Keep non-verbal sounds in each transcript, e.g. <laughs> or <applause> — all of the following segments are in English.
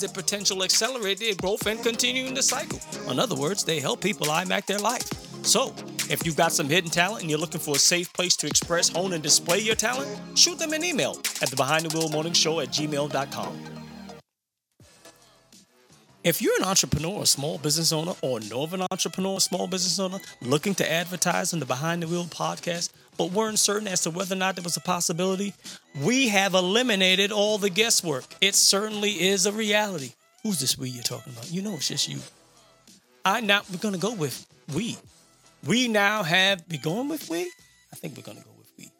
their potential, accelerate their growth, and continuing the cycle. In other words, they help people IMAC their life. So, if you've got some hidden talent and you're looking for a safe place to express, hone, and display your talent, shoot them an email at the Behind the Wheel Morning Show at gmail.com. If you're an entrepreneur, a small business owner, or know of an entrepreneur, a small business owner looking to advertise on the Behind the Wheel podcast, but weren't certain as to whether or not there was a possibility, we have eliminated all the guesswork. It certainly is a reality. Who's this we you're talking about? You know it's just you. I now we're gonna go with we. We now have we going with we? I think we're gonna go with we.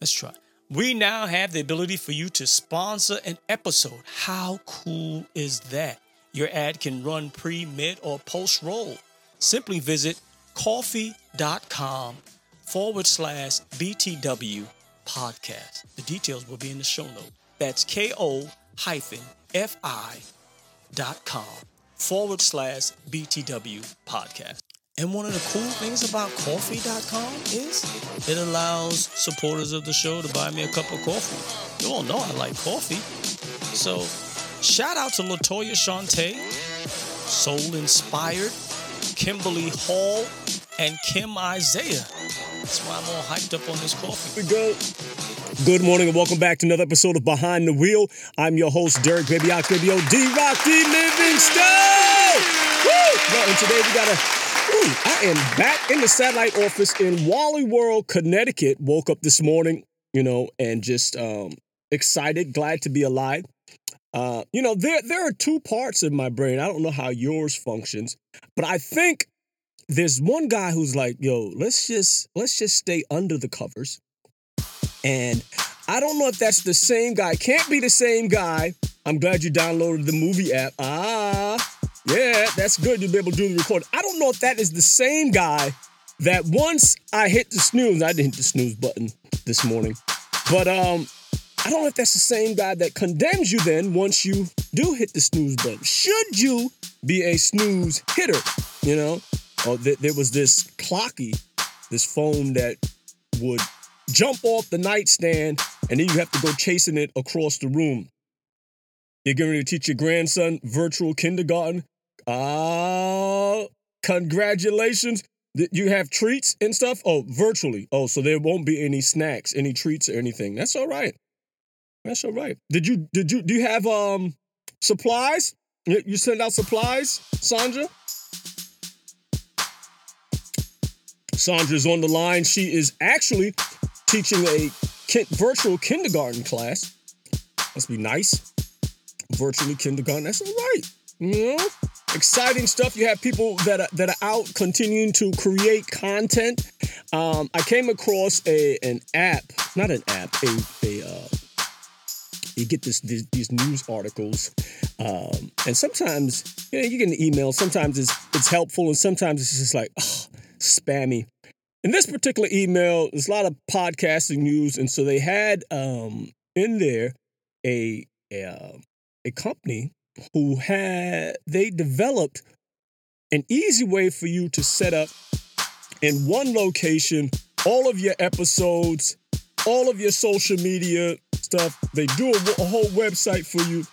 Let's try. We now have the ability for you to sponsor an episode. How cool is that? Your ad can run pre, mid, or post roll. Simply visit Ko-fi.com forward slash BTW podcast. The details will be in the show note. That's ko hyphen fi dot com forward slash BTW podcast. And one of the cool things about Ko-fi.com is it allows supporters of the show to buy me a cup of coffee. You all know I like coffee. So shout out to Latoya Shante, Soul Inspired, Kimberly Hall, and Kim Isaiah. That's why I'm all hyped up on this coffee. We go. Good morning and welcome back to another episode of Behind the Wheel. I'm your host, Derek Baby Ox Baby O D Rocky Livingstone. Woo! Well, and today we got a Ooh, I am back in the satellite office in Wally World, Connecticut. Woke up this morning, you know, and just um, excited, glad to be alive. Uh, you know, there there are two parts of my brain. I don't know how yours functions, but I think there's one guy who's like, "Yo, let's just let's just stay under the covers." And I don't know if that's the same guy. Can't be the same guy. I'm glad you downloaded the movie app. Ah, yeah, that's good. You'll be able to do the recording. I don't know if that is the same guy that once I hit the snooze, I didn't hit the snooze button this morning, but um, I don't know if that's the same guy that condemns you then once you do hit the snooze button. Should you be a snooze hitter? You know, oh, th- there was this clocky, this phone that would jump off the nightstand and then you have to go chasing it across the room. You're going to teach your grandson virtual kindergarten. Ah, congratulations. You have treats and stuff? Oh, virtually. Oh, so there won't be any snacks, any treats or anything. That's all right. That's all right. Did you did you do you have um supplies? You send out supplies, Sandra? Sandra's on the line. She is actually teaching a virtual kindergarten class. Must be nice. Virtually kindergarten. That's all right. Exciting stuff. You have people that are, that are out continuing to create content. Um, I came across a an app, not an app, a a uh, you get this these, these news articles, um, and sometimes you know you get an email. Sometimes it's it's helpful, and sometimes it's just like ugh, spammy. In this particular email, there's a lot of podcasting news, and so they had um, in there a a, uh, a company who had they developed an easy way for you to set up in one location all of your episodes, all of your social media stuff. They do a, a whole website for you,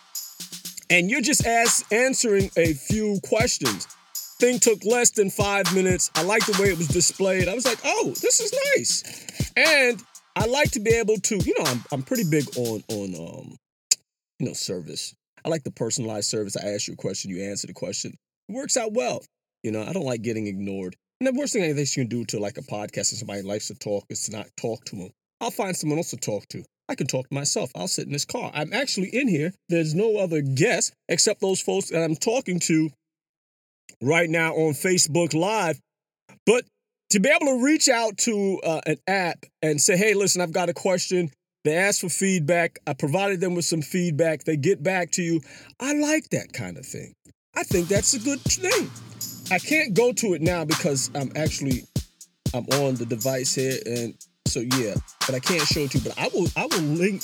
and you're just ask, answering a few questions. Thing took less than five minutes. I like the way it was displayed. I was like, oh, this is nice. And I like to be able to, you know, I'm, I'm pretty big on on um, you know, service. I like the personalized service. I ask you a question, you answer the question. It works out well. You know, I don't like getting ignored. And the worst thing I think you can do to like a podcast and somebody likes to talk is to not talk to them. I'll find someone else to talk to. I can talk to myself. I'll sit in this car. I'm actually in here. There's no other guest except those folks that I'm talking to right now on Facebook Live. But to be able to reach out to uh, an app and say, hey, listen, I've got a question. They ask for feedback. I provided them with some feedback. They get back to you. I like that kind of thing. I think that's a good thing. I can't go to it now because I'm actually I'm on the device here, and so yeah, but I can't show it to you. But I will I will link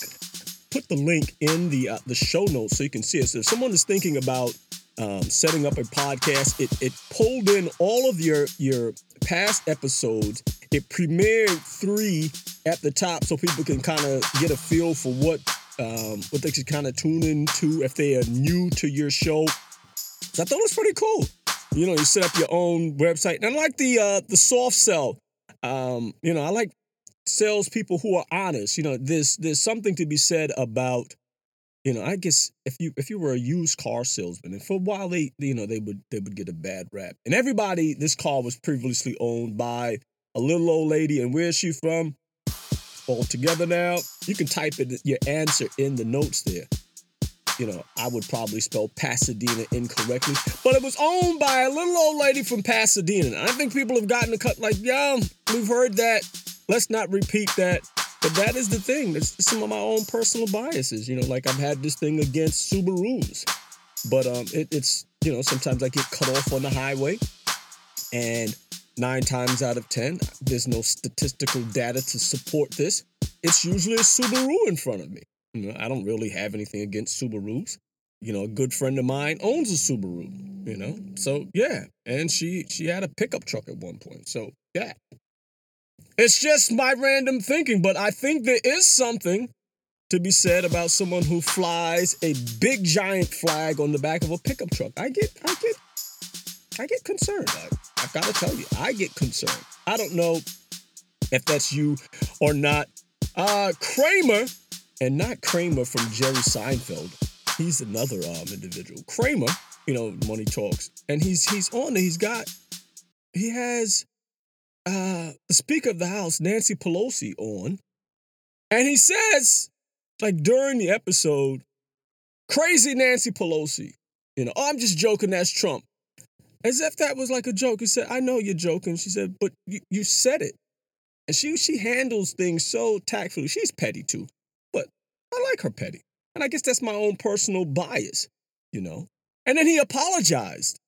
put the link in the uh, the show notes so you can see it. So if someone is thinking about um, setting up a podcast, it it pulled in all of your your past episodes. It premiered three at the top so people can kind of get a feel for what um, what they should kind of tune into if they are new to your show. So I thought it was pretty cool. You know, you set up your own website, and I like the uh, the soft sell. Um, you know, I like salespeople who are honest. You know, there's there's something to be said about, you know, I guess if you if you were a used car salesman, and for a while they you know they would they would get a bad rap, and everybody this car was previously owned by a little old lady, and where's she from? All together now. You can type it your answer in the notes there you know, I would probably spell Pasadena incorrectly, but it was owned by a little old lady from Pasadena. I think people have gotten a cut like, yeah, we've heard that. Let's not repeat that. But that is the thing. That's some of my own personal biases. You know, like I've had this thing against Subarus, but um, it, it's you know sometimes I get cut off on the highway, and nine times out of ten, there's no statistical data to support this. It's usually a Subaru in front of me. You know, I don't really have anything against Subarus. You know, a good friend of mine owns a Subaru. You know, so yeah, and she she had a pickup truck at one point. So yeah, it's just my random thinking, but I think there is something to be said about someone who flies a big giant flag on the back of a pickup truck. I get, I get, I get concerned. I, I've got to tell you, I get concerned. I don't know if that's you or not. Uh, Cramer and not Kramer from Jerry Seinfeld. He's another um, individual. Cramer, you know, Money Talks, and he's he's on. it. He's got he has uh the Speaker of the House, Nancy Pelosi, on, and he says like during the episode, crazy Nancy Pelosi. You know, oh, I'm just joking. That's Trump. As if that was like a joke. He said, "I know you're joking." She said, "But you, you said it." And she she handles things so tactfully. She's petty too. But I like her petty. And I guess that's my own personal bias, you know. And then he apologized.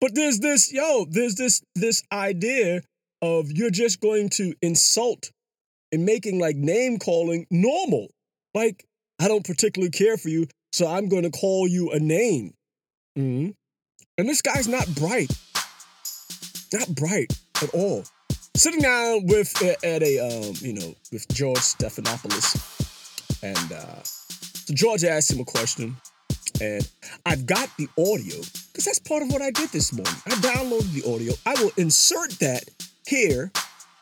But there's this, yo, there's this this idea of you're just going to insult and making like name calling normal. Like, I don't particularly care for you, so I'm going to call you a name. Mm-hmm. And this guy's not bright. Not bright at all. Sitting down with at a um, you know, with George Stephanopoulos and uh, so George asked him a question, and I've got the audio because that's part of what I did this morning. I downloaded the audio. I will insert that here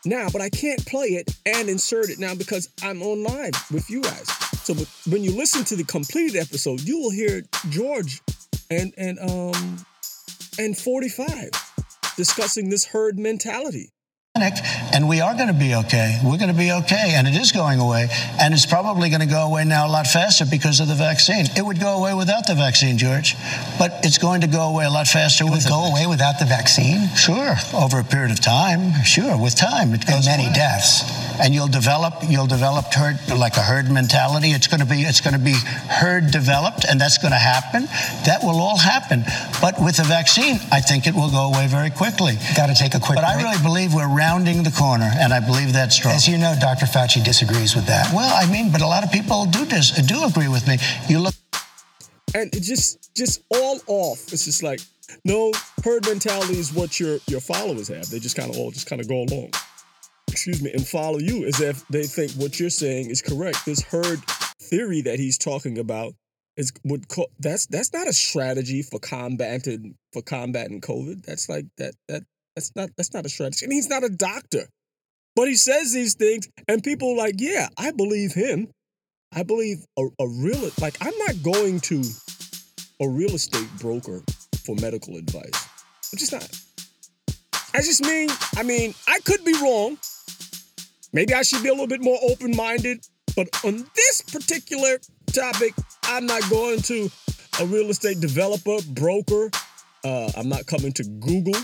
now, but I can't play it and insert it now because I'm on live with you guys. So when you listen to the completed episode, you will hear George and and um and 45 discussing this herd mentality and we are going to be okay. We're going to be okay, and it is going away, and it's probably going to go away now a lot faster because of the vaccine. It would go away without the vaccine, George, but it's going to go away a lot faster. It would go away without the vaccine. Sure, over a period of time. Sure, with time, it goes and many away. deaths. And you'll develop, you'll develop herd like a herd mentality. It's going to be, it's going to be herd developed, and that's going to happen. That will all happen. But with the vaccine, I think it will go away very quickly. Got to take a quick. But break. I really believe we're rounding the corner, and I believe that's true. As you know, Dr. Fauci disagrees with that. Well, I mean, but a lot of people do dis- do agree with me. You look. and it just just all off. It's just like no herd mentality is what your your followers have. They just kind of all just kind of go along. Excuse me, and follow you as if they think what you're saying is correct. This herd theory that he's talking about is would co- that's that's not a strategy for combating for combating COVID. That's like that that that's not that's not a strategy. And he's not a doctor. But he says these things, and people like, yeah, I believe him. I believe a, a real like I'm not going to a real estate broker for medical advice. I'm just not. I just mean, I mean, I could be wrong. Maybe I should be a little bit more open-minded. But on this particular topic, I'm not going to a real estate developer, broker. Uh, I'm not coming to Google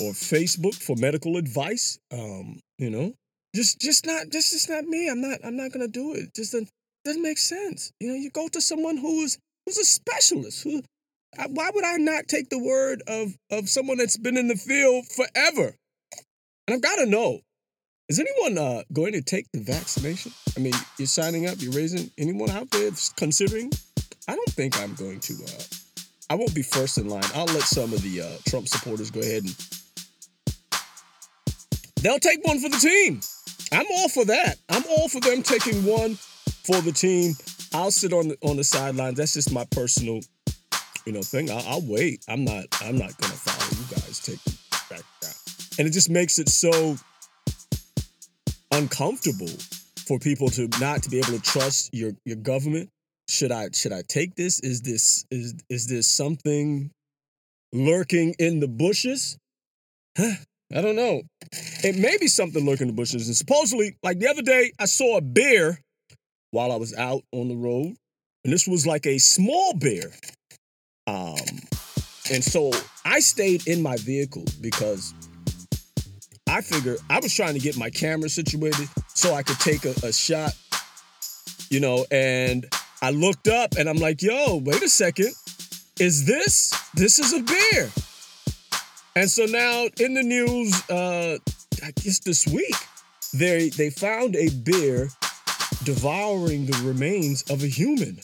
or Facebook for medical advice. Um, you know, just just not just just not me. I'm not I'm not gonna do it. Just doesn't, doesn't make sense. You know, you go to someone who is who's a specialist. Who, why would I not take the word of of someone that's been in the field forever? And I've got to know. Is anyone uh, going to take the vaccination? I mean, you're signing up. You're raising anyone out there considering? I don't think I'm going to. Uh, I won't be first in line. I'll let some of the uh, Trump supporters go ahead and they'll take one for the team. I'm all for that. I'm all for them taking one for the team. I'll sit on the, on the sidelines. That's just my personal, you know, thing. I'll, I'll wait. I'm not. I'm not gonna follow you guys the back down. And it just makes it so uncomfortable for people to not to be able to trust your your government. Should I should I take this? Is this is is this something lurking in the bushes? Huh? I don't know. It may be something lurking in the bushes. And supposedly, like the other day, I saw a bear while I was out on the road, and this was like a small bear. Um, and so I stayed in my vehicle because I figured I was trying to get my camera situated so I could take a, a shot, you know, and I looked up and I'm like, yo, wait a second. Is this? This is a bear. And so now in the news, uh, I guess this week, they they found a bear devouring the remains of a human.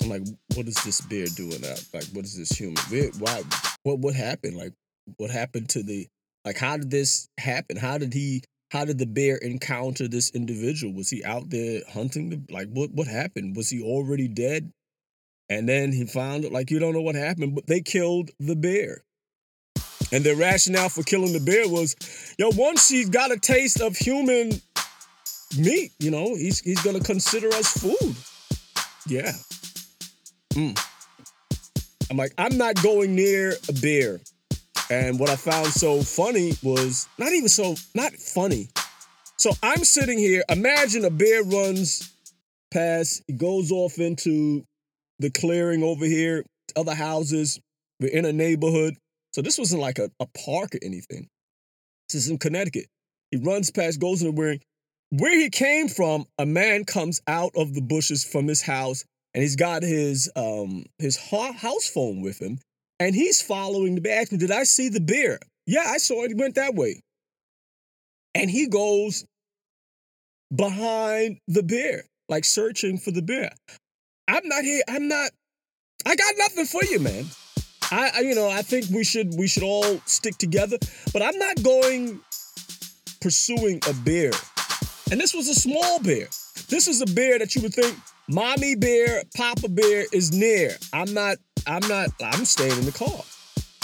I'm like, what is this bear doing out? Like, what is this human? Why? What what happened? Like, what happened to the? Like, how did this happen? How did he? How did the bear encounter this individual? Was he out there hunting? The, like, what what happened? Was he already dead? And then he found it. Like, you don't know what happened, but they killed the bear. And their rationale for killing the bear was, yo, once he got a taste of human meat, you know, he's he's gonna consider us food. Yeah. Mm. I'm like, I'm not going near a bear. And what I found so funny was not even so not funny. So I'm sitting here. Imagine a bear runs past, he goes off into the clearing over here, other houses. We're in a neighborhood. So this wasn't like a, a park or anything. This is in Connecticut. He runs past, goes in the wearing. Where he came from, a man comes out of the bushes from his house, and he's got his um his ho- house phone with him, and he's following the bear. Did I see the bear? Yeah, I saw it. He went that way, and he goes behind the bear, like searching for the bear. I'm not here. I'm not. I got nothing for you, man. I, I, you know, I think we should we should all stick together. But I'm not going pursuing a bear. And this was a small bear. This is a bear that you would think mommy bear, papa bear is near. I'm not. I'm not. I'm staying in the car.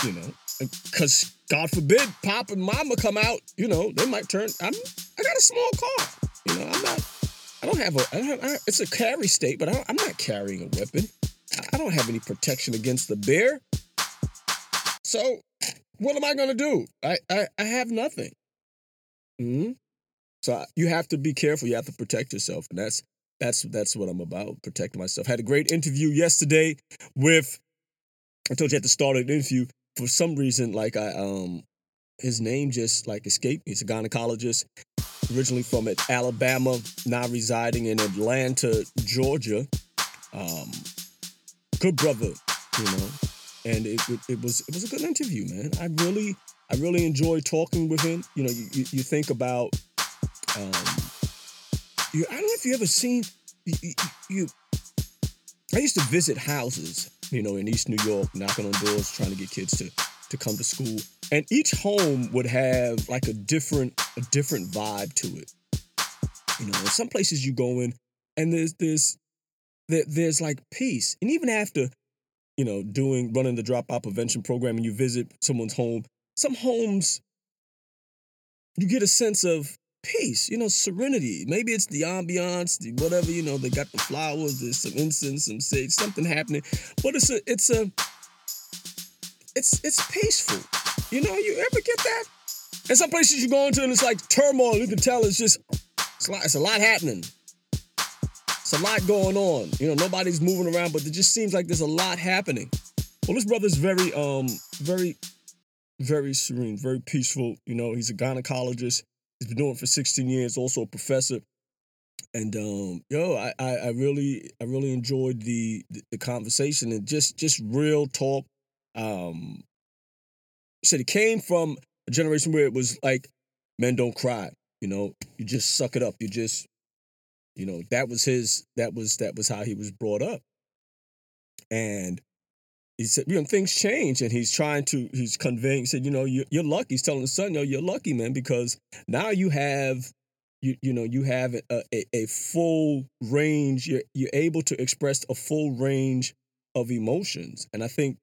You know, because God forbid, Pop and mama come out. You know, they might turn. I'm. I got a small car. You know, I'm not. I don't have a. I don't I, it's a carry state, but I I'm not carrying a weapon. I- don't have any protection against the bear. So, what am I going to do? I, I, I have nothing. hmm So you have to be careful. You have to protect yourself, and that's that's that's what I'm about. Protecting myself. Had a great interview yesterday with. I told you at the start of the interview. For some reason, like I um, his name just like escaped me. He's a gynecologist, originally from Alabama, now residing in Atlanta, Georgia. Um, good brother, you know and it, it, it was it was a good interview, man. I really I really enjoyed talking with him. You know, you, you, you think about um, you, I don't know if you ever seen you, you, you I used to visit houses, you know, in East New York, knocking on doors, trying to get kids to to come to school, and each home would have like a different a different vibe to it. You know, in some places you go in, and there's there's there, there's like peace, and even after you know doing running the dropout prevention program, and you visit someone's home, some homes you get a sense of peace, you know, serenity. Maybe it's the ambiance, the whatever, you know, they got the flowers, there's some incense, some sage, something happening. But it's a it's a it's it's peaceful. You know, you ever get that? And some places you go into and it's like turmoil. You can tell it's just it's a lot, it's a lot happening. It's a lot going on. You know, nobody's moving around, but it just seems like there's a lot happening. Well, this brother's very um very very serene, very peaceful. You know, he's a gynecologist. He's been doing it for 16 years, also a professor. And um, yo, I, I, I really I really enjoyed the, the the conversation and just just real talk. Um said it came from a generation where it was like men don't cry, you know, you just suck it up. You just you know, that was his that was that was how he was brought up. And he said, you know, things change, and he's trying to, he's conveying, he said, you know, you're, you're lucky. He's telling his son, you're lucky, man, because now you have, you, you know, you have a, a, a full range. You're, you're able to express a full range of emotions, and I think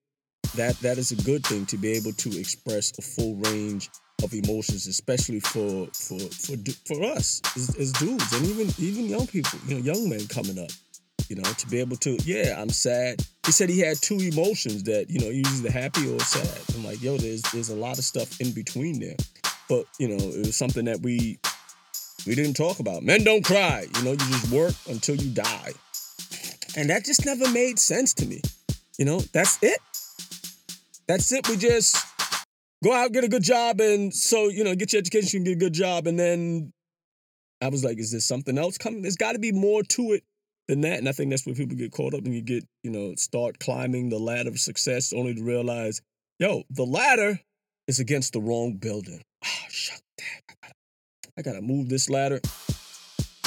that that is a good thing to be able to express a full range of emotions, especially for for for for us as, as dudes, and even even young people, you know, young men coming up you know, to be able to, yeah, I'm sad. He said he had two emotions that, you know, either happy or sad. I'm like, yo, there's there's a lot of stuff in between there. But, you know, it was something that we we didn't talk about. Men don't cry. You know, you just work until you die. And that just never made sense to me. You know, that's it. That's it. We just go out, get a good job, and so, you know, get your education, get a good job, and then I was like, is there something else coming? There's got to be more to it than that. And I think that's where people get caught up and you get, you know, start climbing the ladder of success only to realize, yo, the ladder is against the wrong building. Oh, shut that. I gotta, move this ladder.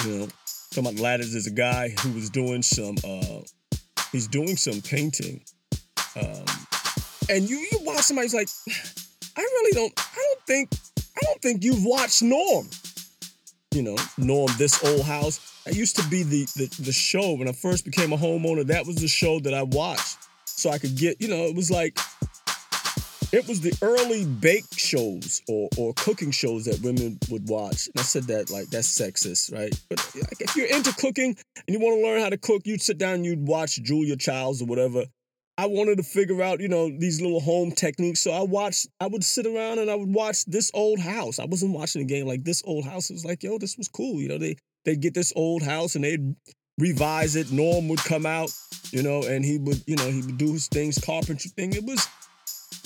You know, talking about ladders, there's a guy who was doing some, uh, he's doing some painting. Um, and you, you watch somebody's like, I really don't, I don't think, I don't think you've watched Norm. You know, Norm, this old house that used to be the, the the show when I first became a homeowner. That was the show that I watched, so I could get you know it was like it was the early bake shows or or cooking shows that women would watch. And I said that like that's sexist, right? But like, if you're into cooking and you want to learn how to cook, you'd sit down and you'd watch Julia Childs or whatever. I wanted to figure out, you know, these little home techniques. So I watched, I would sit around and I would watch this old house. I wasn't watching a game like this old house. It was like, yo, this was cool. You know, they they'd get this old house and they'd revise it. Norm would come out, you know, and he would, you know, he would do his things, carpentry thing. It was,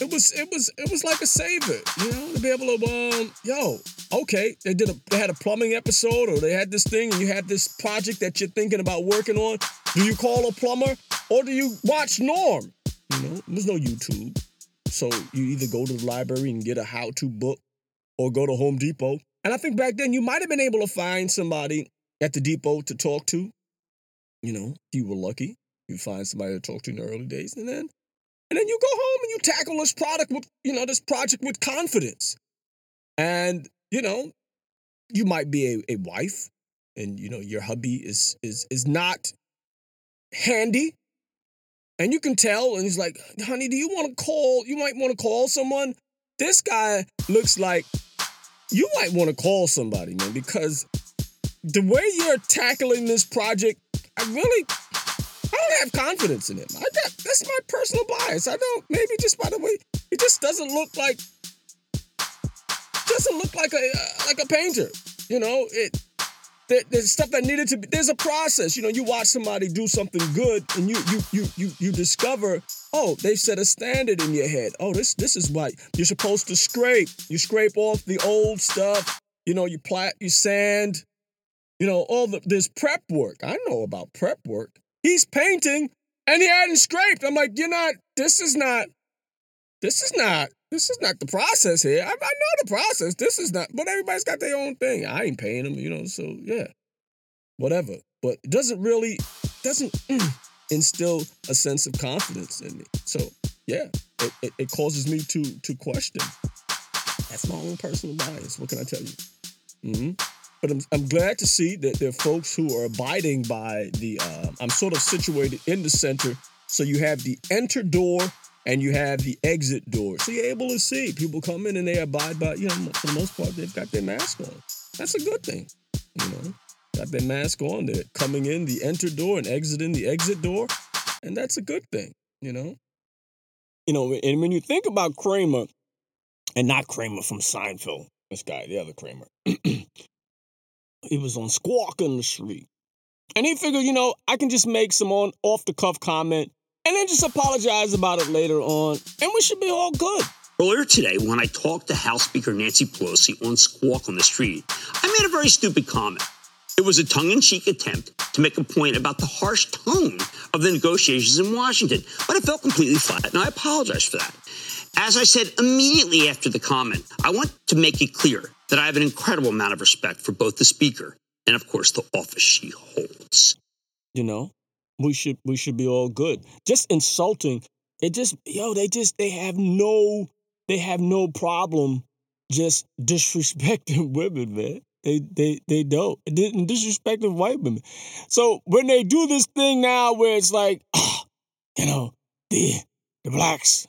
it was, it was, it was like a saver, you know, to be able to, um, yo, okay, they did a, they had a plumbing episode or they had this thing and you had this project that you're thinking about working on. Do you call a plumber or do you watch Norm? You know, there's no YouTube. So you either go to the library and get a how-to book or go to Home Depot and I think back then you might have been able to find somebody at the depot to talk to. You know, you were lucky, you find somebody to talk to in the early days, and then and then you go home and you tackle this product with you know this project with confidence. And you know, you might be a, a wife, and you know your hubby is is is not handy, and you can tell. And he's like, "Honey, do you want to call? You might want to call someone." This guy looks like you might want to call somebody, man, because the way you're tackling this project, I really I don't have confidence in him. I got that's my personal bias. I don't maybe just by the way, he just doesn't look like doesn't look like a uh, like a painter. You know, it there, there's stuff that needed to be there's a process. You know you watch somebody do something good and you you you you you discover oh they've set a standard in your head. Oh this this is what you're supposed to scrape. You scrape off the old stuff. You know you plat you sand. You know all the there's prep work. I know about prep work. He's painting and he hadn't scraped. I'm like you're not this is not this is not this is not the process here. I, I, know the process. This is not, but everybody's got their own thing. I ain't paying them, you know. So yeah, whatever. But it doesn't really doesn't. Mm, instill a sense of confidence in me. So yeah, it, it, it causes me to to question. That's my own personal bias. What can I tell you? hmm But I'm, I'm glad to see that there are folks who are abiding by the. Uh, I'm sort of situated in the center, so you have the enter door and you have the exit door, so you're able to see people come in and they abide by. You know, for the most part, they've got their mask on. That's a good thing. You know, got their mask on. They're coming in the enter door and exiting the exit door, and that's a good thing. You know. You know, and when you think about Cramer, and not Kramer from Seinfeld, this guy, the other Cramer. <clears throat> he was on Squawk on the street. And he figured, you know, I can just make some on off the cuff comment and then just apologize about it later on, and we should be all good. Earlier today, when I talked to House Speaker Nancy Pelosi on Squawk on the Street, I made a very stupid comment. It was a tongue in cheek attempt to make a point about the harsh tone of the negotiations in Washington, but I felt completely flat, and I apologize for that. As I said immediately after the comment, I want to make it clear that I have an incredible amount of respect for both the Speaker and, of course, the office she holds. You know, we should we should be all good. Just insulting, it just yo, they just they have no they have no problem just <laughs> disrespecting women, man. They they they don't disrespecting white women. So when they do this thing now where it's like, <clears throat> you know, the the blacks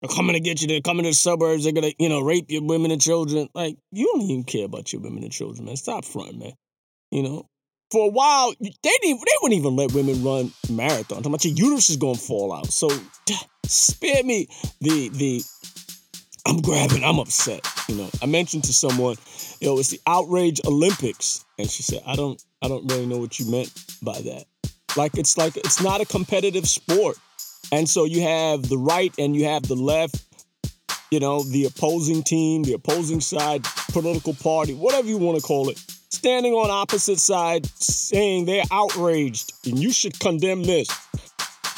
they're coming to get you. They're coming to the suburbs. They're gonna, you know, rape your women and children. Like you don't even care about your women and children, man. Stop front, man. You know, for a while they didn't. They wouldn't even let women run marathons. How much your uterus is gonna fall out. So spare me the the. I'm grabbing. I'm upset. You know, I mentioned to someone, yo, it's the outrage Olympics, and she said, I don't, I don't really know what you meant by that. Like it's like it's not a competitive sport. And so you have the right and you have the left, you know, the opposing team, the opposing side, political party, whatever you want to call it, standing on opposite sides saying they're outraged and you should condemn this.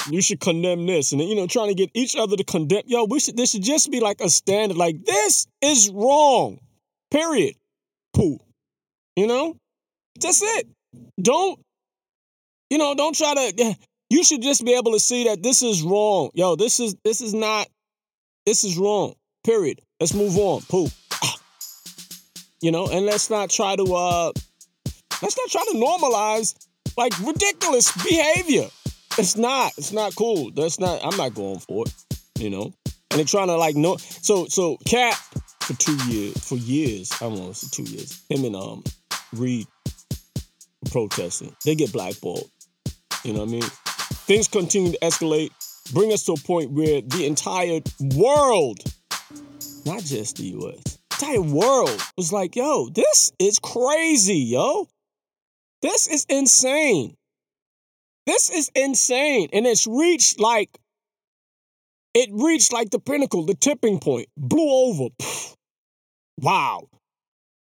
You should condemn this. And, you know, trying to get each other to condemn. Yo, we should, this should just be like a standard. Like, this is wrong. Period. Pooh. You know? That's it. Don't, you know, don't try to you should just be able to see that this is wrong. Yo, this is this is not this is wrong. Period. Let's move on. Pooh. Ah. You know, and let's not try to uh let's not try to normalize like ridiculous behavior. It's not. It's not cool. That's not I'm not going for it. You know? And they're trying to like no so so Cap for two years for years, I don't know, it's two years. Him and um Reid protesting. They get blackballed. You know what I mean? Things continue to escalate, bring us to a point where the entire world, not just the US, entire world was like, yo, this is crazy, yo. This is insane. This is insane. And it's reached like, it reached like the pinnacle, the tipping point, blew over. Wow.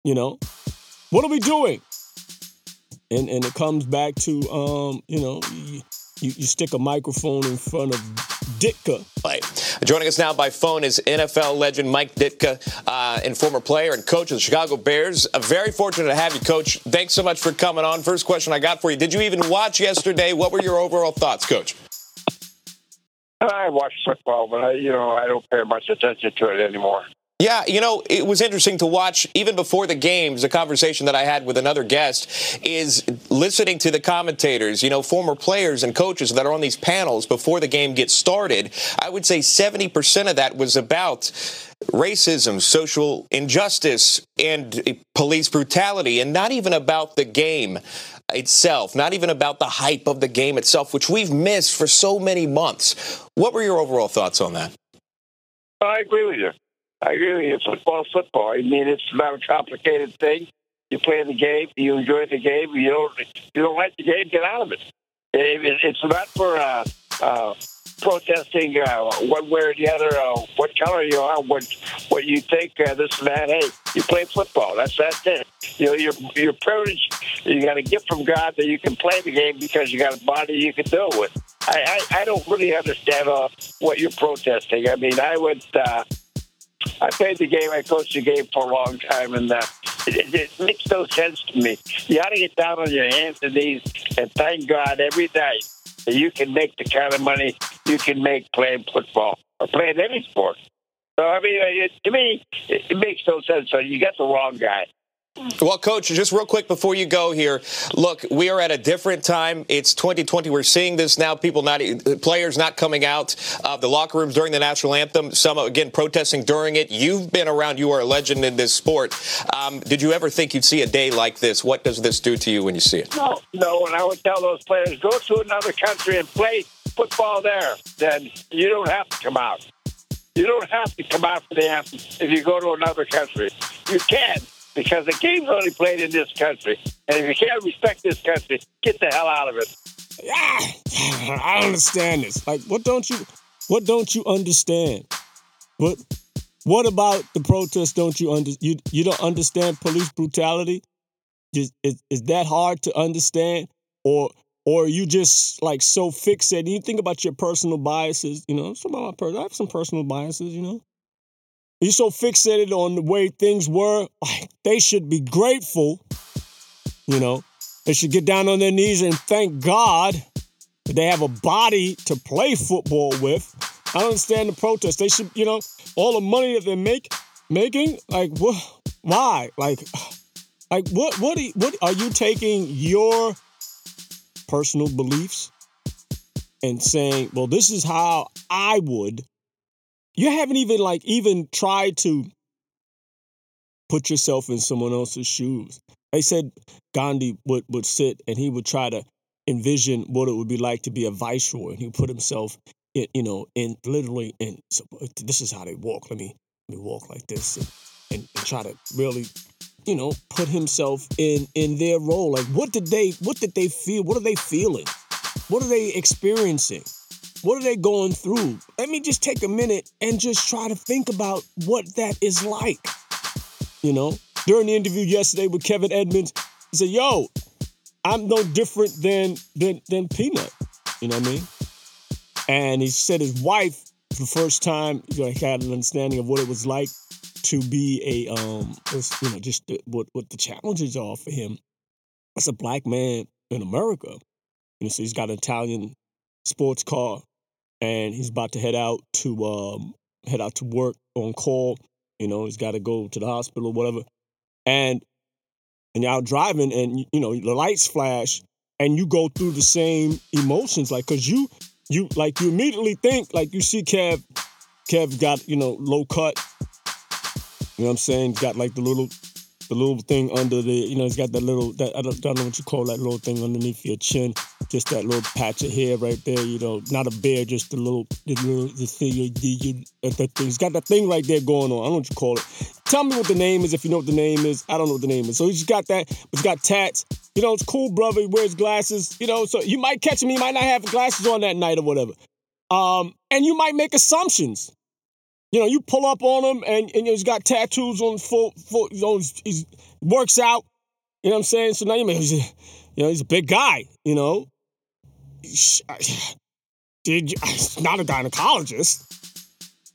You know, what are we doing? And, and it comes back to, um, you know, you, you stick a microphone in front of Ditka. Joining us now by phone is NFL legend Mike Ditka, uh, and former player and coach of the Chicago Bears. Uh, very fortunate to have you, Coach. Thanks so much for coming on. First question I got for you: Did you even watch yesterday? What were your overall thoughts, Coach? I watch football, but I, you know I don't pay much attention to it anymore. Yeah, you know, it was interesting to watch even before the games. The conversation that I had with another guest is listening to the commentators, you know, former players and coaches that are on these panels before the game gets started. I would say 70% of that was about racism, social injustice, and police brutality, and not even about the game itself, not even about the hype of the game itself, which we've missed for so many months. What were your overall thoughts on that? I agree with you. I agree. It's football, football. I mean, it's not a complicated thing. You play the game, you enjoy the game. You don't, you don't like the game, get out of it. It's not for uh, uh, protesting uh, one way or the other, uh, what color you are, what what you think, uh, this and that. Hey, you play football. That's that's it. You know, you're you're privileged. You got a gift from God that you can play the game because you got a body you can do it with. I I, I don't really understand uh, what you're protesting. I mean, I would. Uh, I played the game. I coached the game for a long time, and uh, it, it, makes no sense to me. You ought to get down on your hands and knees and thank God every night that you can make the kind of money you can make playing football or playing any sport. So I mean, it, to me, it, it makes no sense. So you got the wrong guy. Well, Coach, just real quick before you go here, look, we are at a different time. It's 2020. We're seeing this now. People not, players not coming out of the locker rooms during the national anthem. Some again protesting during it. You've been around. You are a legend in this sport. Um, did you ever think you'd see a day like this? What does this do to you when you see it? No, no. And I would tell those players, go to another country and play football there. Then you don't have to come out. You don't have to come out for the anthem if you go to another country. You can because the game's only played in this country. And if you can't respect this country, get the hell out of it. Yeah, I understand this. Like, what don't you, what don't you understand? What, what about the protests? Don't you under you you don't understand police brutality? Is, is, is that hard to understand, or or you just like so fixated? You think about your personal biases. You know, some of my I have some personal biases. You know, you're so fixated on the way things were. They should be grateful. You know, they should get down on their knees and thank God that they have a body to play football with. I don't understand the protest. They should, you know, all the money that they make making, like what why? Like like what what are what are you taking your personal beliefs and saying, "Well, this is how I would." You haven't even like even tried to put yourself in someone else's shoes. They said Gandhi would would sit and he would try to envision what it would be like to be a viceroy, and he put himself in, you know, in literally in. So this is how they walk. Let me let me walk like this, and, and, and try to really, you know, put himself in in their role. Like, what did they what did they feel? What are they feeling? What are they experiencing? What are they going through? Let me just take a minute and just try to think about what that is like. You know, during the interview yesterday with Kevin Edmonds, he said, "Yo, I'm no different than than than Peanut." You know what I mean? And he said his wife, for the first time, you know, had an understanding of what it was like to be a um, you know, just the, what what the challenges are for him as a black man in America. You know, so he's got an Italian sports car, and he's about to head out to um, head out to work on call. You know, he's got to go to the hospital or whatever, and and you're out driving, and you know the lights flash, and you go through the same emotions, like because you you like you immediately think like you see Kev, Kev got you know low cut. You know what I'm saying? He's got like the little the little thing under the you know he's got that little that I don't, I don't know what you call that little thing underneath your chin, just that little patch of hair right there. You know, not a beard, just the little the little the thing you, you, that thing. He's got that thing right there going on. I don't know what you call it. Tell me what the name is if you know what the name is. I don't know what the name is. So he's got that. But he's got tats. You know, it's cool, brother. He wears glasses. You know, so you might catch him. He might not have glasses on that night or whatever. Um, and you might make assumptions. You know, you pull up on him and, and he's got tattoos on full, full you know, he works out. You know what I'm saying? So now you he's a, you know, he's a big guy, you know. Did you, not a gynecologist.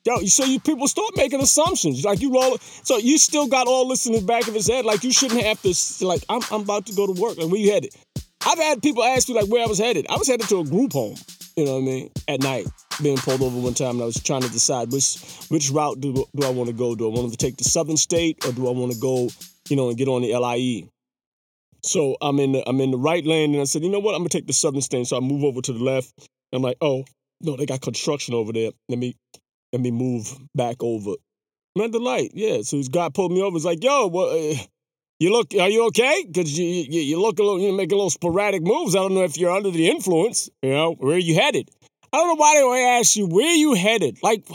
Yo, so you people start making assumptions. Like you roll, so you still got all this in the back of his head. Like you shouldn't have to. Like I'm, I'm about to go to work. Like where you headed? I've had people ask me like where I was headed. I was headed to a group home. You know what I mean? At night, being pulled over one time, and I was trying to decide which which route do do I want to go? Do I want to take the Southern State, or do I want to go, you know, and get on the LIE? So I'm in the I'm in the right lane, and I said, you know what? I'm gonna take the Southern State. So I move over to the left. I'm like, oh no, they got construction over there. Let me let me move back over. I'm at the light, yeah. So this guy pulled me over. He's like, yo, what? Uh, you look, are you okay? Because you, you you look a little, you make a little sporadic moves. I don't know if you're under the influence. You know, where are you headed? I don't know why they always ask you where you headed. Like,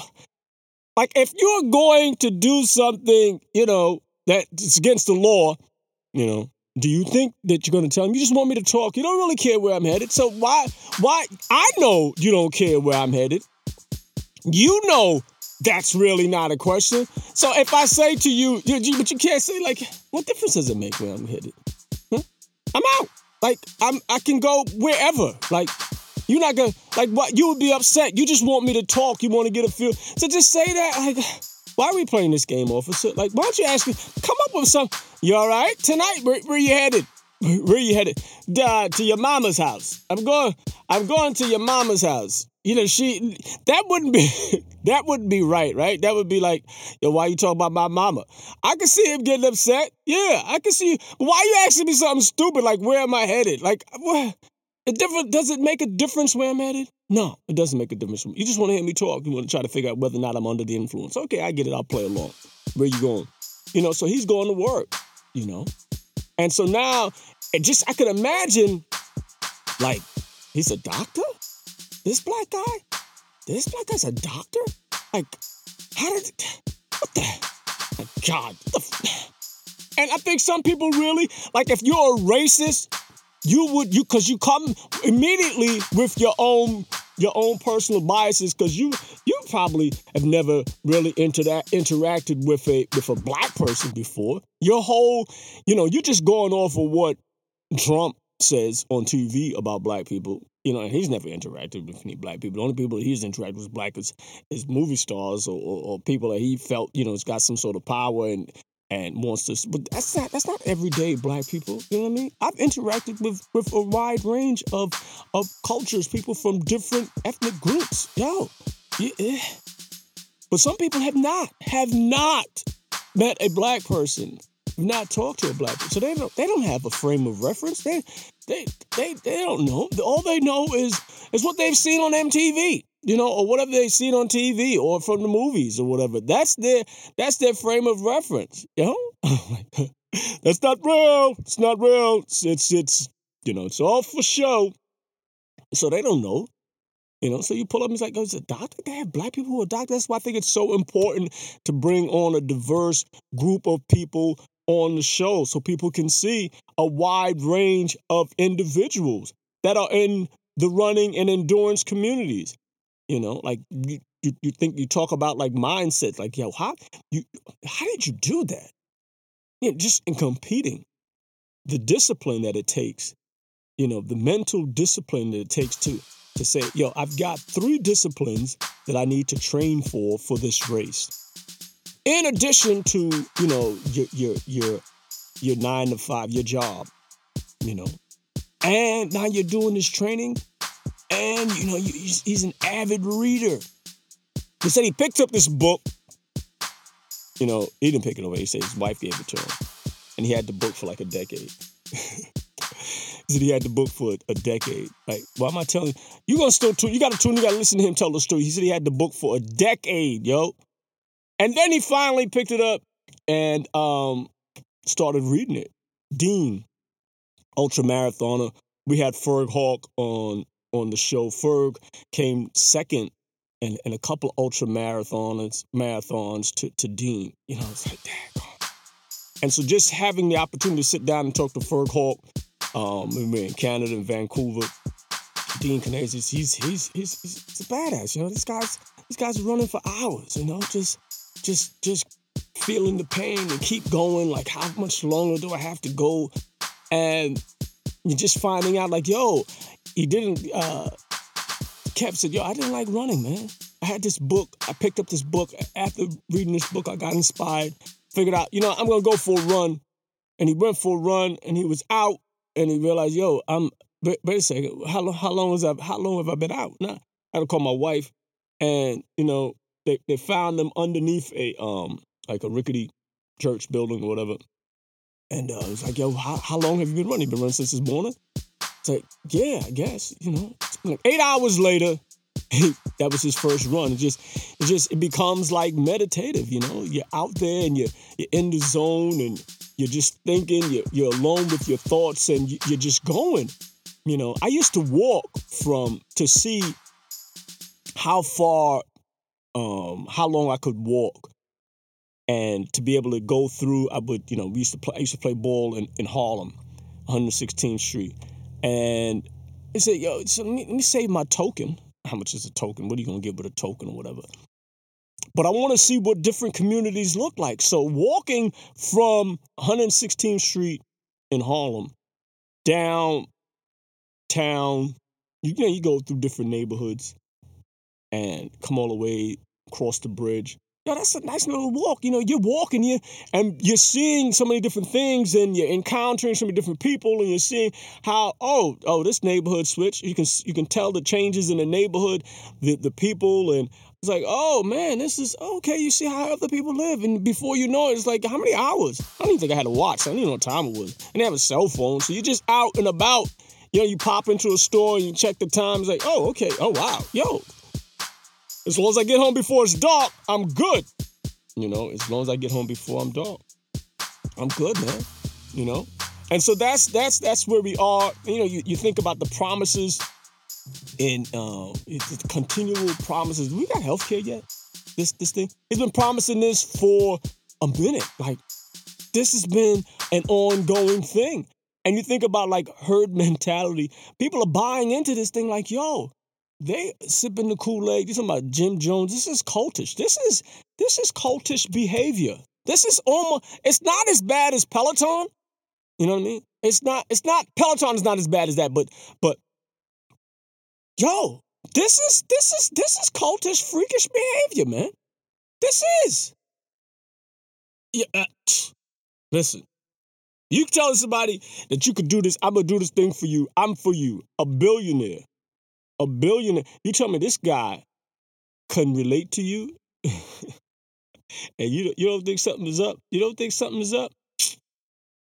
like if you're going to do something, you know, that's against the law, you know, do you think that you're going to tell them? You just want me to talk. You don't really care where I'm headed. So why, why? I know you don't care where I'm headed. You know that's really not a question. So if I say to you, you but you can't say like, what difference does it make where I'm headed? Huh? I'm out. Like I'm, I can go wherever. Like you're not gonna like what you would be upset. You just want me to talk. You want to get a feel. So just say that. Like, why are we playing this game, officer? Like, why don't you ask me? Come up with some. You all right tonight? Where, where you headed? Where you headed? Duh, to your mama's house. I'm going. I'm going to your mama's house. You know, she. That wouldn't be. <laughs> that wouldn't be right, right? That would be like, yo, why you talking about my mama? I can see him getting upset. Yeah, I can see. But why you asking me something stupid like where am I headed? Like, what? It different. Does it make a difference where I'm at it? No, it doesn't make a difference. You just want to hear me talk. You want to try to figure out whether or not I'm under the influence. Okay, I get it. I'll play along. Where you going? You know, so he's going to work. You know, and so now, it just I could imagine, like, he's a doctor. This black guy, this black guy's a doctor. Like, how did? What the? My God. The, and I think some people really like if you're a racist, you would you because you come immediately with your own your own personal biases because you you probably have never really inter- interacted with a with a black person before. Your whole, you know, you're just going off of what Trump says on TV about black people. You know, and he's never interacted with any black people. The only people he's interacted with black is, is movie stars or, or, or people that he felt, you know, has got some sort of power and and to but that's not that's not everyday black people you know what i mean? I've interacted with with a wide range of of cultures people from different ethnic groups yo. Yeah. but some people have not have not met a black person not talked to a black person. So they don't they don't have a frame of reference. They they they, they don't know. All they know is is what they've seen on mtv you know, or whatever they've seen on TV or from the movies or whatever. That's their that's their frame of reference. You know, <laughs> oh that's not real. It's not real. It's, it's it's you know, it's all for show. So they don't know. You know, so you pull up and it's like, oh, it's a doctor? They have black people who are doctors. That's why I think it's so important to bring on a diverse group of people on the show so people can see a wide range of individuals that are in the running and endurance communities. You know, like you, you, you think you talk about like mindset, like yo, how you how did you do that? You know, just in competing, the discipline that it takes, you know, the mental discipline that it takes to to say, yo, I've got three disciplines that I need to train for for this race. In addition to, you know, your your your your nine to five, your job, you know, and now you're doing this training and you know he's, an avid reader. He said he picked up this book. You know, he didn't pick it away. He said his wife gave it to him, and he had the book for like a decade. <laughs> he said he had the book for a, decade. Like, why am I telling you? You gonna still tune? You got to tune. You got to listen to him tell the story. He said he had the book for a decade, yo. And then he finally picked it up and um started reading it. Dean, ultra marathoner. We had Ferg Hawk on on the show. Ferg came second and, in a couple ultra marathons marathons to, to Dean. You know, it's like, damn. And so just having the opportunity to sit down and talk to Ferg Hawk, um, we were in Canada, in Vancouver. Dean he's, he's he's he's he's a badass. You know, this guy's this guy's running for hours. You know, just just just feeling the pain and keep going. Like, how much longer do I have to go? And you're just finding out, like, yo, he didn't uh kept said, yo, I didn't like running, man. I had this book. I picked up this book. After reading this book, I got inspired, figured out, you know, I'm gonna go for a run. And he went for a run and he was out and he realized, yo, I'm wait, a second, how long how long was I how long have I been out? Now I had to call my wife and, you know, they, they found them underneath a um like a rickety church building or whatever. And uh, was like, yo, how, how long have you been running? You been running since this morning? It's like, yeah, I guess, you know. Like eight hours later, <laughs> that was his first run. It just, it just, it becomes like meditative, you know. You're out there and you're, you're in the zone and you're just thinking. You're, you're alone with your thoughts and you're just going. You know, I used to walk from to see how far, um, how long I could walk, and to be able to go through. I would, you know, we used to play. I used to play ball in, in Harlem, 116th Street and he said, yo, so let me, let me save my token. How much is a token? What are you going to get with a token or whatever? But I want to see what different communities look like. So walking from 116th Street in Harlem downtown, you know, you go through different neighborhoods and come all the way across the bridge. Yo, that's a nice little walk. You know, you're walking you and you're seeing so many different things and you're encountering so many different people and you're seeing how oh oh this neighborhood switch. You can you can tell the changes in the neighborhood, the the people and it's like, oh man, this is okay. You see how other people live, and before you know it, it's like how many hours? I don't even think I had a watch. I even know what time it was. I didn't have a cell phone, so you're just out and about. You know, you pop into a store and you check the time. It's like, oh, okay. Oh wow, yo. As long as I get home before it's dark, I'm good. You know, as long as I get home before I'm dark, I'm good, man. You know, and so that's that's that's where we are. You know, you, you think about the promises and uh, the continual promises. We got healthcare yet? This this thing. He's been promising this for a minute. Like this has been an ongoing thing. And you think about like herd <laughs> mentality. People are buying into this thing like, yo, they sipping the Kool-Aid. You talking about Jim Jones. This is cultish. This is this is cultish behavior. This is almost it's not as bad as Peloton. You know what I mean? It's not, it's not Peloton is not as bad as that, but but yo, this is this is this is cultish, freakish behavior, man. This is. Yeah, uh, <sniffs> listen. You tell somebody that you could do this. I'm gonna do this thing for you. I'm for you. A billionaire, a billionaire. You tell me this guy can relate to you, <laughs> and you you don't think something is up. You don't think something is up.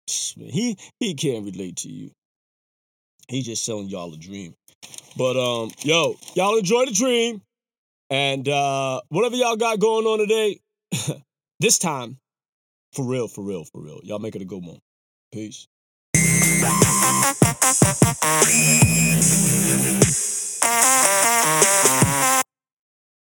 He he can't relate to you. He just selling y'all a dream. But um, yo, y'all enjoy the dream. And uh whatever y'all got going on today, <laughs> this time, for real, for real, for real. Y'all make it a good one. Peace. Ah.